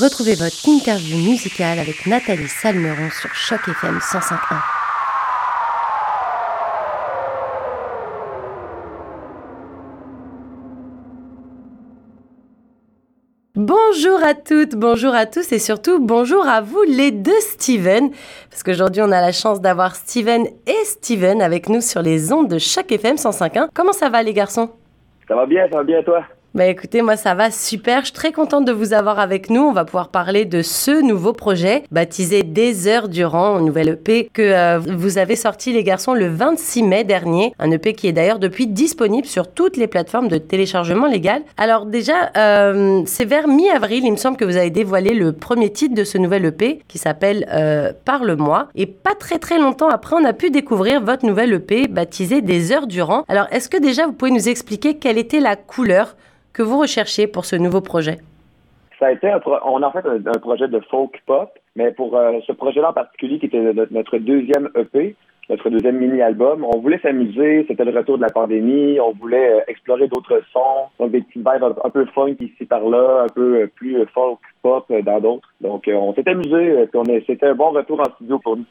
Retrouvez votre interview musicale avec Nathalie Salmeron sur Choc FM 105.1. Bonjour à toutes, bonjour à tous et surtout bonjour à vous les deux Steven. Parce qu'aujourd'hui on a la chance d'avoir Steven et Steven avec nous sur les ondes de Choc FM 105.1. Comment ça va les garçons? Ça va bien, ça va bien toi? Bah écoutez, moi ça va super. Je suis très contente de vous avoir avec nous. On va pouvoir parler de ce nouveau projet baptisé Des heures durant, une nouvelle EP que euh, vous avez sorti les garçons le 26 mai dernier. Un EP qui est d'ailleurs depuis disponible sur toutes les plateformes de téléchargement légal. Alors déjà, euh, c'est vers mi-avril, il me semble que vous avez dévoilé le premier titre de ce nouvel EP qui s'appelle euh, Parle-moi. Et pas très très longtemps après, on a pu découvrir votre nouvelle EP baptisé Des heures durant. Alors est-ce que déjà vous pouvez nous expliquer quelle était la couleur que vous recherchez pour ce nouveau projet? Ça a été un on a en fait un, projet de folk pop, mais pour euh, ce projet-là en particulier, qui était notre, deuxième EP, notre deuxième mini-album, on voulait s'amuser, c'était le retour de la pandémie, on voulait euh, explorer d'autres sons, donc des petits vibes un, peu funk ici par là, un peu euh, plus folk pop dans d'autres. Donc on s'est amusé, c'était un bon retour en studio pour nous.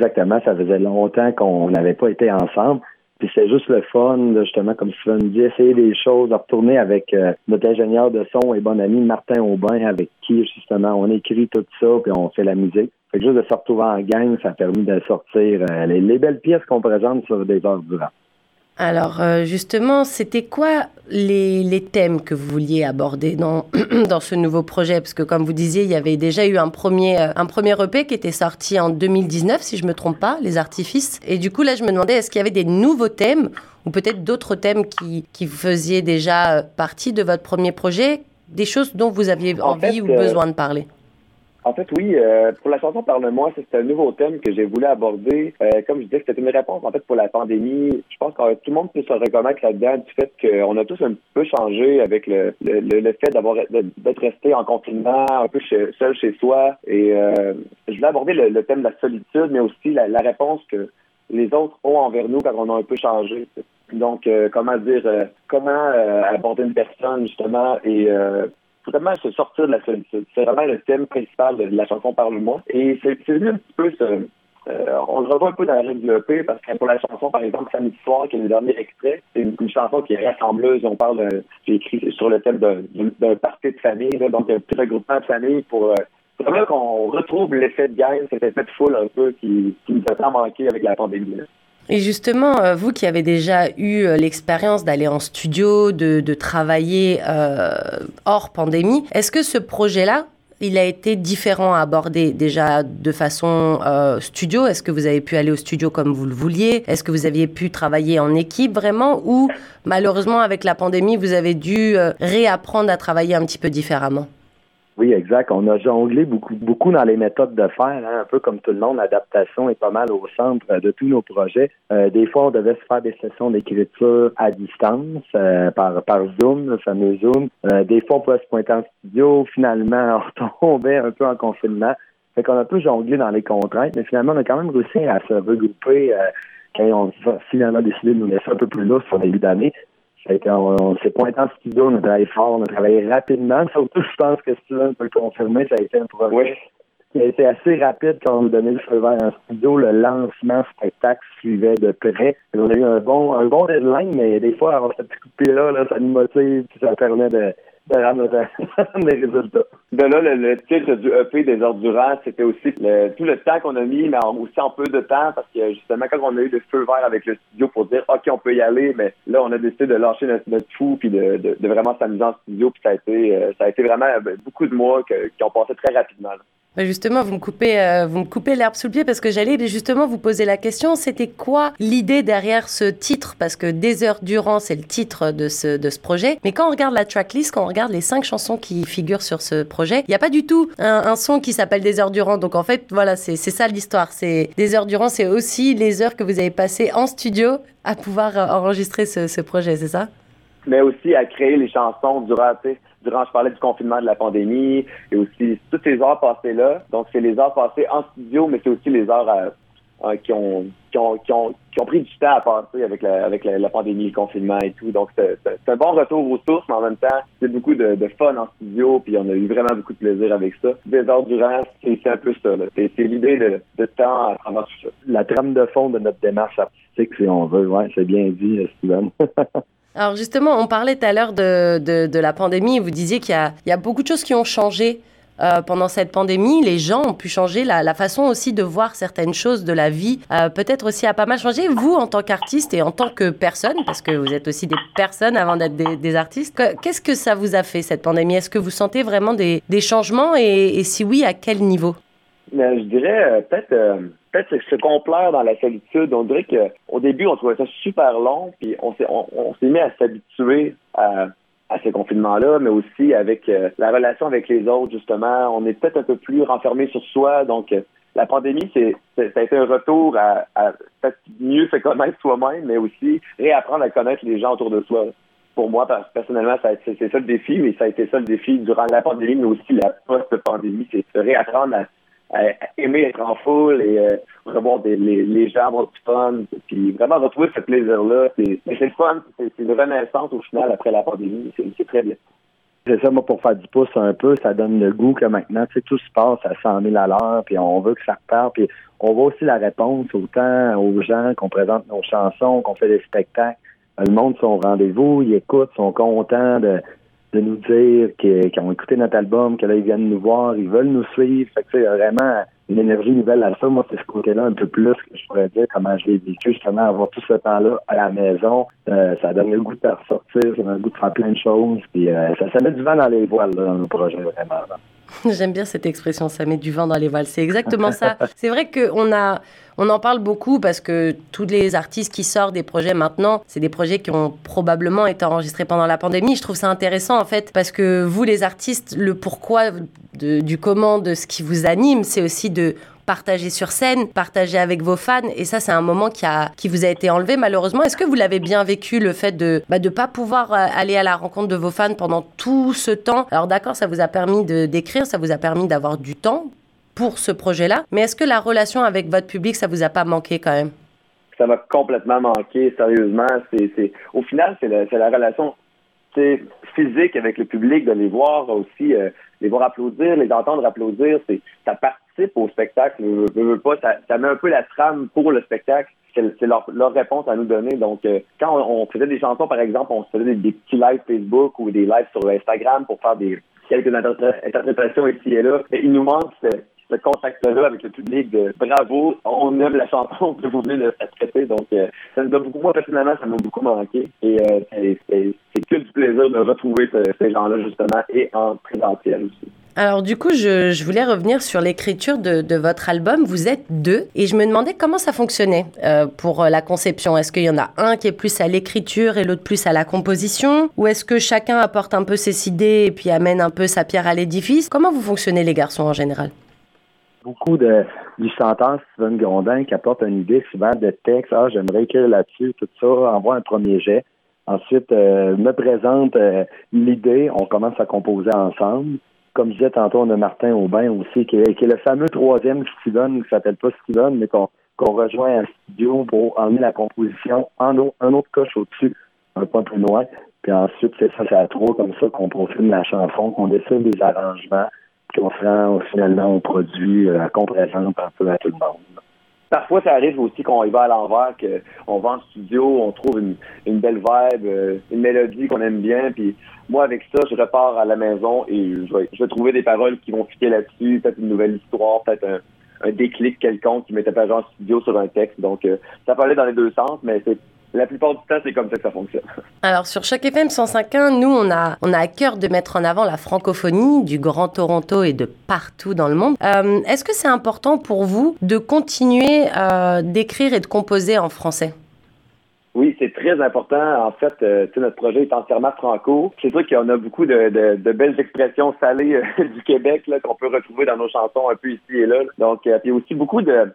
Exactement, ça faisait longtemps qu'on n'avait pas été ensemble. Puis c'est juste le fun, justement, comme me dit, essayer des choses, de retourner avec euh, notre ingénieur de son et bon ami Martin Aubin, avec qui, justement, on écrit tout ça, puis on fait la musique. Fait que juste de se retrouver en gang, ça a permis de sortir euh, les, les, belles pièces qu'on présente sur des heures durant. Alors euh, justement, c'était quoi les, les, thèmes que vous vouliez aborder dans, dans ce nouveau projet? Parce que comme vous disiez, il y avait déjà eu un premier, euh, un premier EP qui était sorti en 2019, si je me trompe pas, Les Artifices. Et du coup, là, je me demandais, est-ce qu'il y avait des nouveaux thèmes ou peut-être d'autres thèmes qui, qui faisaient déjà partie de votre premier projet? Des choses dont vous aviez envie ou besoin de parler en fait, oui. Euh, pour la chanson Parle-moi, c'est un nouveau thème que j'ai voulu aborder. Euh, comme je disais, c'était une réponse en fait pour la pandémie. Je pense que tout le monde peut se reconnaître là-dedans du fait qu'on a tous un peu changé avec le, le, fait d'avoir d'être resté en confinement, un peu seul chez soi. Et euh, je voulais aborder le, thème de la solitude, mais aussi la, réponse que les autres ont envers nous quand on a un peu changé. Donc, comment dire, comment aborder une personne justement et vraiment se sortir de la. C'est vraiment le thème principal de la chanson Parle-moi. Et c'est venu un petit peu euh, on le revoit un peu dans la l'EP parce que pour la chanson, par exemple, Samedi soir, qui est le dernier extrait, c'est une, chanson qui est rassembleuse. On parle, j'ai écrit sur le thème d'un parti de famille, donc un petit regroupement de famille pour euh, vraiment qu'on retrouve l'effet de gang, cet effet de foule un peu qui nous a tant manqué avec la pandémie. Et justement, euh, vous qui avez déjà eu euh, l'expérience d'aller en studio, de, travailler euh, hors pandémie, est-ce que ce projet-là, il a été différent à aborder déjà de façon studio? Est-ce que vous avez pu aller au studio comme vous le vouliez? Est-ce que vous aviez pu travailler en équipe vraiment? Ou malheureusement avec la pandémie, vous avez dû réapprendre à travailler un petit peu différemment? Oui, exact. On a jonglé beaucoup, beaucoup dans les méthodes de faire, hein, un peu comme tout le monde. L'adaptation est pas mal au centre de tous nos projets. Euh, des fois, on devait se faire des sessions d'écriture à distance euh, par, par Zoom, le fameux Zoom. Euh, des fois, on pouvait se pointer en studio. Finalement, on tombait un peu en confinement. Fait qu'on a un peu jonglé dans les contraintes, mais finalement, on a quand même réussi à se regrouper quand on a finalement décidé de nous laisser un peu plus lourd sur début d'année on, s'est pointé en studio, on a travaillé fort, on a travaillé rapidement. Surtout, je pense que Steven peut le confirmer, ça a été un projet qui a été assez rapide quand on nous donnait le feu vert en studio. Le lancement spectacle suivait de près. On a eu un bon, un bon deadline, mais des fois, avoir cette petite là là, ça nous motive, ça permet de, des résultats. De là, le, titre du EP des durant, c'était aussi le, tout le temps qu'on a mis, mais aussi en peu de temps, parce que justement, quand on a eu le feu vert avec le studio pour dire OK, on peut y aller, mais là, on a décidé de lâcher notre, notre fou puis de, de, vraiment s'amuser en studio, puis ça a été euh, ça a été vraiment euh, beaucoup de mois qui ont passé très rapidement. Justement, vous me coupez, euh, coupez l'herbe sous le pied parce que j'allais justement vous poser la question. C'était quoi l'idée derrière ce titre? Parce que Des heures durant, c'est le titre de ce, de ce projet. Mais quand on regarde la tracklist, quand on regarde les cinq chansons qui figurent sur ce projet, il n'y a pas du tout un, son qui s'appelle Des heures durant. Donc en fait, voilà, c'est ça l'histoire. C'est Des heures durant, c'est aussi les heures que vous avez passées en studio à pouvoir euh, enregistrer ce, ce projet, c'est ça? Mais aussi à créer les chansons durant, durant, je parlais du confinement de la pandémie, et aussi toutes ces heures passées là. Donc, c'est les heures passées en studio, mais c'est aussi les heures qui, ont, qui, ont, qui, ont, qui ont pris du temps à passer avec la, avec la, pandémie, le confinement et tout. Donc, c'est un bon retour aux sources, mais en même temps, c'est beaucoup de, de, fun en studio, puis on a eu vraiment beaucoup de plaisir avec ça. Des heures durant, c'est un peu ça. C'est l'idée de, de temps à travers tout ça. La trame de fond de notre démarche artistique, si on veut, ouais, c'est bien dit, Steven. Alors justement, on parlait tout à l'heure de, de, la pandémie. Vous disiez qu'il y, y, a beaucoup de choses qui ont changé euh, pendant cette pandémie. Les gens ont pu changer la, façon aussi de voir certaines choses de la vie. Euh, Peut-être aussi a pas mal changé. Vous, en tant qu'artiste et en tant que personne, parce que vous êtes aussi des personnes avant d'être des, des, artistes, qu'est-ce que ça vous a fait cette pandémie? Est-ce que vous sentez vraiment des, des changements? Et, si oui, à quel niveau? Je dirais euh, peut-être peut-être se complaire dans la solitude. On dirait qu'au début, on trouvait ça super long, puis on s'est on, s'est mis à s'habituer à, à ces confinements-là, mais aussi avec euh, la relation avec les autres, justement. On est peut-être un peu plus renfermé sur soi, donc euh, la pandémie, c'est, ça a été un retour à, à peut-être mieux se connaître soi-même, mais aussi réapprendre à connaître les gens autour de soi. Pour moi, personnellement, ça, c'est, c'est ça le défi, mais ça a été ça le défi durant la pandémie, mais aussi la post-pandémie, c'est de réapprendre à aimer être en foule et euh, revoir des, les, les gens, avoir du fun, puis vraiment retrouver ce plaisir-là. C'est, le fun, c'est, une renaissance au final après la pandémie. C'est, très bien. C'est ça, moi, pour faire du pouce un peu, ça donne le goût que maintenant, tu sais, tout se passe à 100 000 à l'heure, puis on veut que ça reparte, puis on voit aussi la réponse autant aux gens qu'on présente nos chansons, qu'on fait des spectacles. Le monde sont au rendez-vous, ils écoutent, sont contents de, de nous dire qu'ils ont écouté notre album, que là, ils viennent nous voir, ils veulent nous suivre. Fait que, c'est vraiment une énergie nouvelle à ça. Moi, c'est ce côté-là un peu plus que je pourrais dire comment je l'ai vécu, justement, avoir tout ce temps-là à la maison. Euh, ça donne le goût de ressortir, ça donne le goût de faire plein de choses. Puis euh, ça, ça met du vent dans les voiles là, dans nos projets, vraiment. J'aime bien cette expression, ça met du vent dans les voiles. C'est exactement ça. C'est vrai qu'on a, on en parle beaucoup parce que tous les artistes qui sortent des projets maintenant, c'est des projets qui ont probablement été enregistrés pendant la pandémie. Je trouve ça intéressant en fait parce que vous, les artistes, le pourquoi du comment de ce qui vous anime, c'est aussi de partager sur scène, partager avec vos fans. Et ça, c'est un moment qui, a, qui vous a été enlevé malheureusement. Est-ce que vous l'avez bien vécu, le fait de ne bah, de pas pouvoir aller à la rencontre de vos fans pendant tout ce temps? Alors d'accord, ça vous a permis d'écrire, ça vous a permis d'avoir du temps pour ce projet-là. Mais est-ce que la relation avec votre public, ça vous a pas manqué quand même? Ça m'a complètement manqué, sérieusement. C'est, Au final, c'est la, la relation physique avec le public, de les voir aussi, euh, les voir applaudir, les entendre applaudir, c'est ça au spectacle. Pas, ça, met un peu la trame pour le spectacle. C'est leur, réponse à nous donner. Donc, euh, quand on, faisait des chansons, par exemple, on faisait des, petits lives Facebook ou des lives sur Instagram pour faire des quelques interprétations ici et là. Il nous manque ce contact-là avec le public de bravo, on aime la chanson que vous venez de traiter. Donc, euh, ça nous a beaucoup, moi, personnellement, ça m'a beaucoup manqué. Et euh, c'est que du plaisir de retrouver ce, ces gens-là, justement, et en présentiel aussi. Alors du coup, je, voulais revenir sur l'écriture de, votre album. Vous êtes deux et je me demandais comment ça fonctionnait euh, pour la conception. Est-ce qu'il y en a un qui est plus à l'écriture et l'autre plus à la composition? Ou est-ce que chacun apporte un peu ses idées et puis amène un peu sa pierre à l'édifice? Comment vous fonctionnez les garçons en général? Beaucoup de, du Steven Grondin qui apporte une idée souvent de texte. Ah, j'aimerais écrire là-dessus, tout ça, envoie un premier jet. Ensuite, euh, me présente euh, l'idée, on commence à composer ensemble. Comme je disais tantôt, on a Martin Aubin aussi, qui est, le fameux troisième Steven, qui s'appelle pas Steven, mais qu'on rejoint en studio pour emmener la composition en un autre coche au-dessus, un point plus loin. Puis ensuite, c'est ça, c'est à trois comme ça qu'on profile la chanson, qu'on décide des arrangements, qu'on rend finalement au produit, euh, qu'on présente un peu à tout le monde. Parfois, ça arrive aussi qu'on y va à l'envers, qu'on va en studio, on trouve une, belle vibe, euh, une mélodie qu'on aime bien, puis moi, avec ça, je repars à la maison et je vais, je vais trouver des paroles qui vont fitter là-dessus, peut-être une nouvelle histoire, peut-être un, un déclic quelconque qui mettait pas en studio sur un texte. Donc, euh, ça peut aller dans les deux sens, mais c'est la plupart du temps, c'est comme ça que ça fonctionne. Alors, sur chaque FM 105.1, nous, on a, on a à cœur de mettre en avant la francophonie du Grand Toronto et de partout dans le monde. Euh, Est-ce que c'est important pour vous de continuer euh, d'écrire et de composer en français? Oui, c'est très important. En fait, euh, notre projet est entièrement franco. C'est sûr qu'on a beaucoup de, de, de, belles expressions salées euh, du Québec qu'on peut retrouver dans nos chansons un peu ici et là. Donc, euh, puis aussi beaucoup de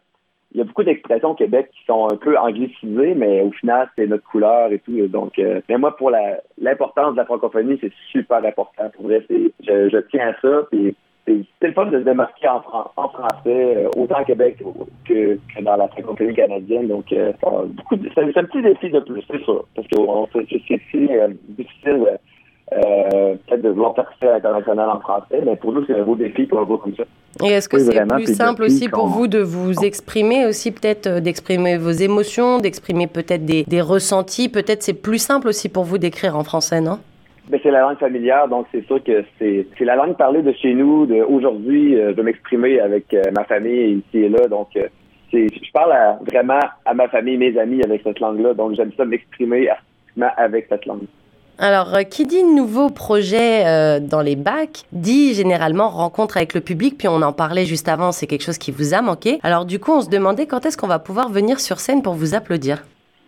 il y a beaucoup d'expressions au Québec qui sont un peu anglicisées, mais au final, c'est notre couleur et tout. Donc, euh, mais moi, pour l'importance de la francophonie, c'est super important. Pour vrai, je, je tiens à ça. Puis c'est le fun de se démarquer en, en français, autant au Québec que, que, dans la francophonie canadienne. Donc, c'est un petit défi de plus, c'est sûr, parce que c'est si difficile euh, peut-être de vouloir participer à l'international en français, mais pour nous, c'est un beau défi pour un beau comme ça. Et est-ce que c'est plus simple aussi pour vous de vous exprimer aussi, peut-être euh, d'exprimer vos émotions, d'exprimer peut-être des, des ressentis, peut-être c'est plus simple aussi pour vous d'écrire en français, non? Ben, c'est la langue familière, donc c'est sûr que c'est la langue parlée de chez nous. De aujourd'hui, euh, je vais m'exprimer avec ma famille ici et là, donc je parle vraiment à ma famille, mes amis avec cette langue-là, donc j'aime ça m'exprimer artistiquement avec cette langue. Alors, euh, qui dit nouveau projet euh, dans les bacs, dit généralement rencontre avec le public, puis on en parlait juste avant, c'est quelque chose qui vous a manqué. Alors du coup, on se demandait quand est-ce qu'on va pouvoir venir sur scène pour vous applaudir.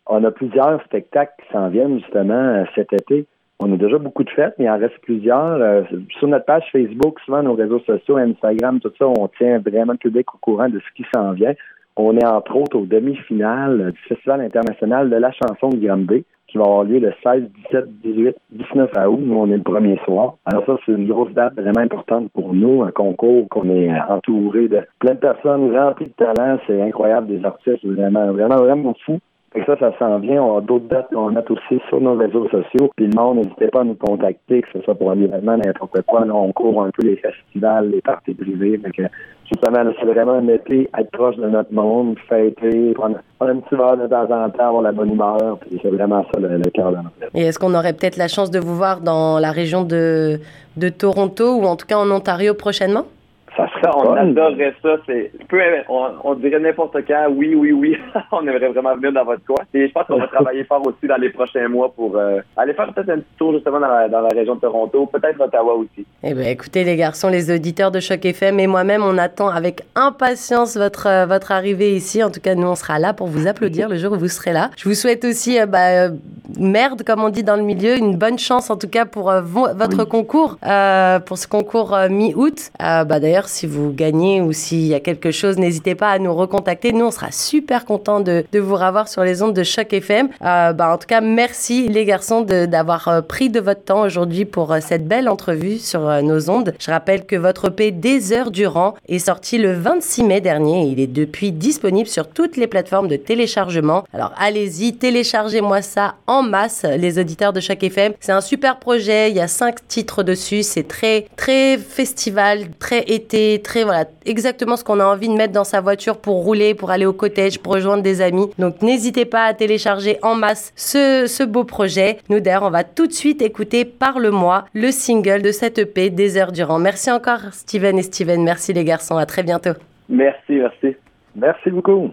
On a plusieurs spectacles qui s'en viennent justement euh, cet été. On a déjà beaucoup de fêtes, mais il en reste plusieurs. sur notre page Facebook, souvent nos réseaux sociaux, Instagram, tout ça, on tient vraiment le public au courant de ce qui s'en vient. On est entre autres au demi-finale du Festival international de la chanson de Granby qui va avoir lieu le 16, 17, 18, 19 août. Nous, on est le premier soir. Alors ça, c'est une grosse date vraiment importante pour nous, un concours qu'on est entouré de plein de personnes remplies de talent. C'est incroyable, des artistes vraiment, vraiment, vraiment fous. Et ça, ça s'en vient. On a d'autres dates qu'on met aussi sur nos réseaux sociaux. Puis le monde, n'hésitez pas à nous contacter, que ce soit pour un événement, n'importe quoi. Là, on court un peu les festivals, les parties privées. Fait que, justement, c'est vraiment un été, être proche de notre monde, fêter, prendre, un petit verre de temps en temps, avoir la bonne humeur. Puis c'est vraiment ça le, cœur de notre Et est-ce qu'on aurait peut-être la chance de vous voir dans la région de, de Toronto ou en tout cas en Ontario prochainement? Ça serait on adorerait ça. C'est, on, dirait n'importe quand, oui, oui, oui. on aimerait vraiment venir dans votre coin. Et je pense qu'on va travailler fort aussi dans les prochains mois pour euh, aller faire peut-être un petit tour justement dans la, dans la région de Toronto, peut-être Ottawa aussi. Eh bien, écoutez, les garçons, les auditeurs de Choc FM et moi-même, on attend avec impatience votre, euh, votre arrivée ici. En tout cas, nous, on sera là pour vous applaudir le jour où vous serez là. Je vous souhaite aussi, euh, bah, merde, comme on dit dans le milieu, une bonne chance en tout cas pour votre concours, pour ce concours mi-août. bah, D'ailleurs, si vous gagnez ou s'il y a quelque chose, n'hésitez pas à nous recontacter. Nous, on sera super contents de, vous revoir sur les ondes de Choc FM. Euh, bah, en tout cas, merci les garçons d'avoir euh, pris de votre temps aujourd'hui pour euh, cette belle entrevue sur nos ondes. Je rappelle que votre EP Des heures durant est sorti le 26 mai dernier. Il est depuis disponible sur toutes les plateformes de téléchargement. Alors allez-y, téléchargez-moi ça en masse, les auditeurs de Choc FM. C'est un super projet. Il y a cinq titres dessus. C'est très, très festival, très été très voilà exactement ce qu'on a envie de mettre dans sa voiture pour rouler, pour aller au cottage, pour rejoindre des amis. Donc n'hésitez pas à télécharger en masse ce, ce beau projet. Nous d'ailleurs on va tout de suite écouter Parle-moi, le single de cette EP des heures durant. Merci encore Steven et Steven, merci les garçons, à très bientôt. Merci, merci. Merci beaucoup.